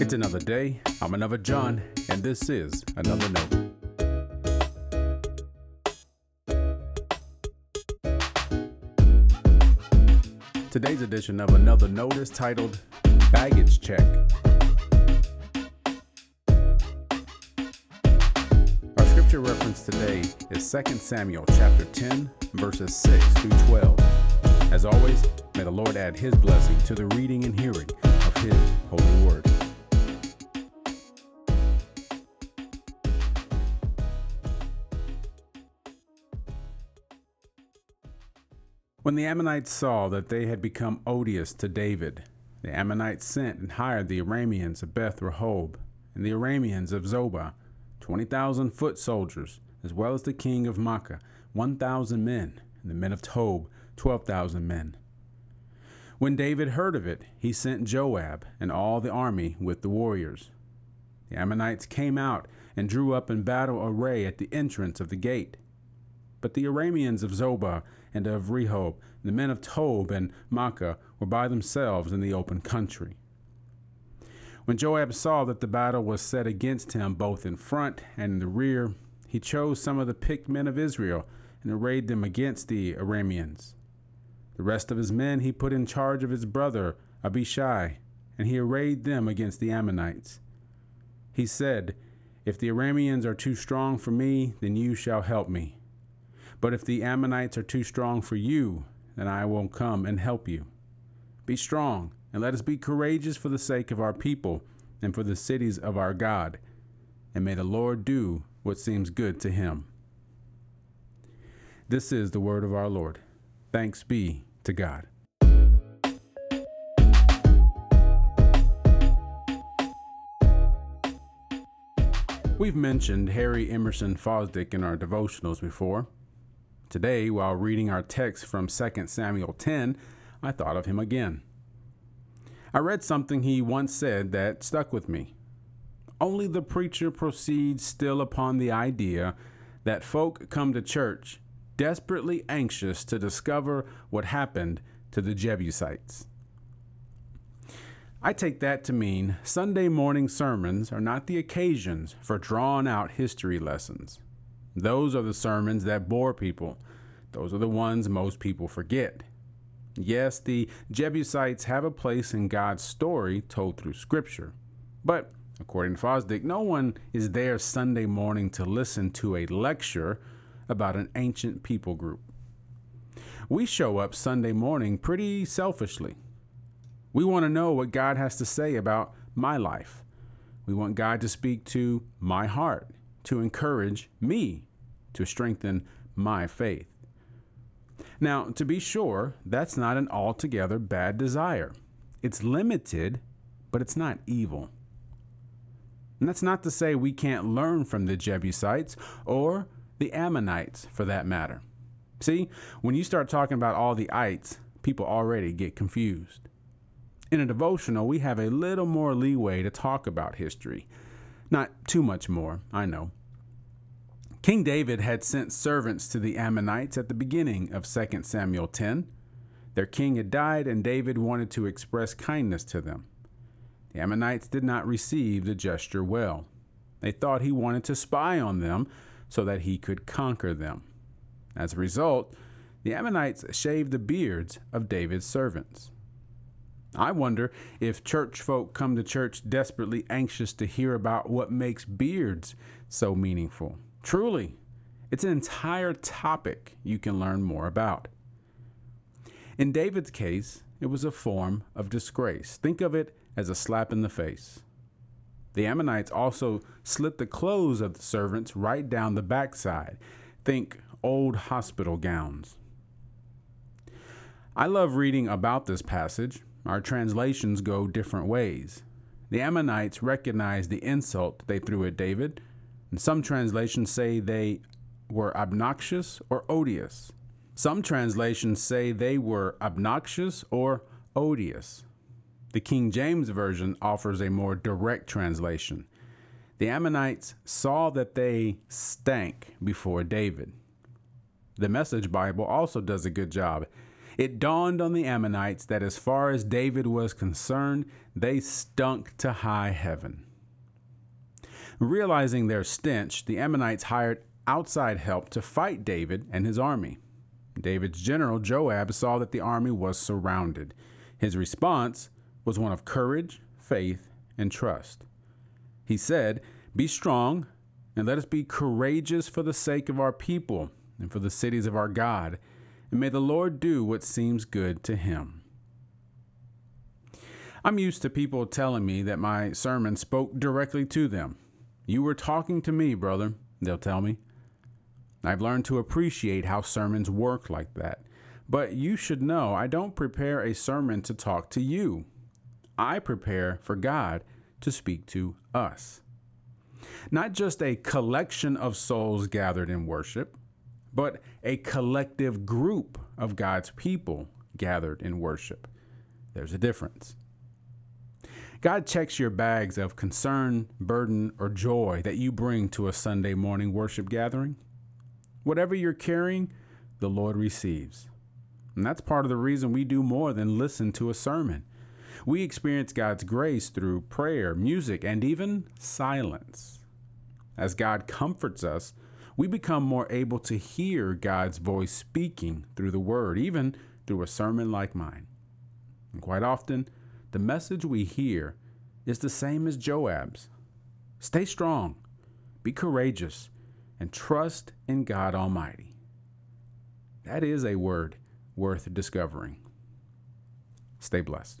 It's another day. I'm another John, and this is another note. Today's edition of Another Note is titled Baggage Check. Our scripture reference today is 2 Samuel chapter 10, verses 6 through 12. As always, may the Lord add his blessing to the reading and hearing of his holy word. When the Ammonites saw that they had become odious to David, the Ammonites sent and hired the Arameans of Beth Rehob and the Arameans of Zobah, 20,000 foot soldiers, as well as the king of Maacah, 1,000 men, and the men of Tob, 12,000 men. When David heard of it, he sent Joab and all the army with the warriors. The Ammonites came out and drew up in battle array at the entrance of the gate. But the Arameans of Zobah and of Rehob, the men of Tob and Maacah, were by themselves in the open country. When Joab saw that the battle was set against him both in front and in the rear, he chose some of the picked men of Israel and arrayed them against the Arameans. The rest of his men he put in charge of his brother Abishai, and he arrayed them against the Ammonites. He said, If the Arameans are too strong for me, then you shall help me. But if the Ammonites are too strong for you, then I will come and help you. Be strong, and let us be courageous for the sake of our people and for the cities of our God. And may the Lord do what seems good to him. This is the word of our Lord. Thanks be to God. We've mentioned Harry Emerson Fosdick in our devotionals before. Today, while reading our text from 2 Samuel 10, I thought of him again. I read something he once said that stuck with me. Only the preacher proceeds still upon the idea that folk come to church desperately anxious to discover what happened to the Jebusites. I take that to mean Sunday morning sermons are not the occasions for drawn out history lessons. Those are the sermons that bore people. Those are the ones most people forget. Yes, the Jebusites have a place in God's story told through Scripture. But, according to Fosdick, no one is there Sunday morning to listen to a lecture about an ancient people group. We show up Sunday morning pretty selfishly. We want to know what God has to say about my life. We want God to speak to my heart to encourage me to strengthen my faith. Now, to be sure, that's not an altogether bad desire. It's limited, but it's not evil. And that's not to say we can't learn from the Jebusites or the Ammonites for that matter. See, when you start talking about all the ites, people already get confused. In a devotional, we have a little more leeway to talk about history. Not too much more, I know. King David had sent servants to the Ammonites at the beginning of 2 Samuel 10. Their king had died, and David wanted to express kindness to them. The Ammonites did not receive the gesture well. They thought he wanted to spy on them so that he could conquer them. As a result, the Ammonites shaved the beards of David's servants. I wonder if church folk come to church desperately anxious to hear about what makes beards so meaningful. Truly, it's an entire topic you can learn more about. In David's case, it was a form of disgrace. Think of it as a slap in the face. The Ammonites also slit the clothes of the servants right down the backside. Think old hospital gowns. I love reading about this passage. Our translations go different ways. The Ammonites recognized the insult they threw at David and some translations say they were obnoxious or odious. Some translations say they were obnoxious or odious. The King James Version offers a more direct translation. The Ammonites saw that they stank before David. The Message Bible also does a good job. It dawned on the Ammonites that as far as David was concerned, they stunk to high heaven. Realizing their stench, the Ammonites hired outside help to fight David and his army. David's general, Joab, saw that the army was surrounded. His response was one of courage, faith, and trust. He said, Be strong, and let us be courageous for the sake of our people and for the cities of our God, and may the Lord do what seems good to him. I'm used to people telling me that my sermon spoke directly to them. You were talking to me, brother, they'll tell me. I've learned to appreciate how sermons work like that. But you should know I don't prepare a sermon to talk to you. I prepare for God to speak to us. Not just a collection of souls gathered in worship, but a collective group of God's people gathered in worship. There's a difference. God checks your bags of concern, burden, or joy that you bring to a Sunday morning worship gathering. Whatever you're carrying, the Lord receives. And that's part of the reason we do more than listen to a sermon. We experience God's grace through prayer, music, and even silence. As God comforts us, we become more able to hear God's voice speaking through the Word, even through a sermon like mine. And quite often, the message we hear is the same as Joab's Stay strong, be courageous, and trust in God Almighty. That is a word worth discovering. Stay blessed.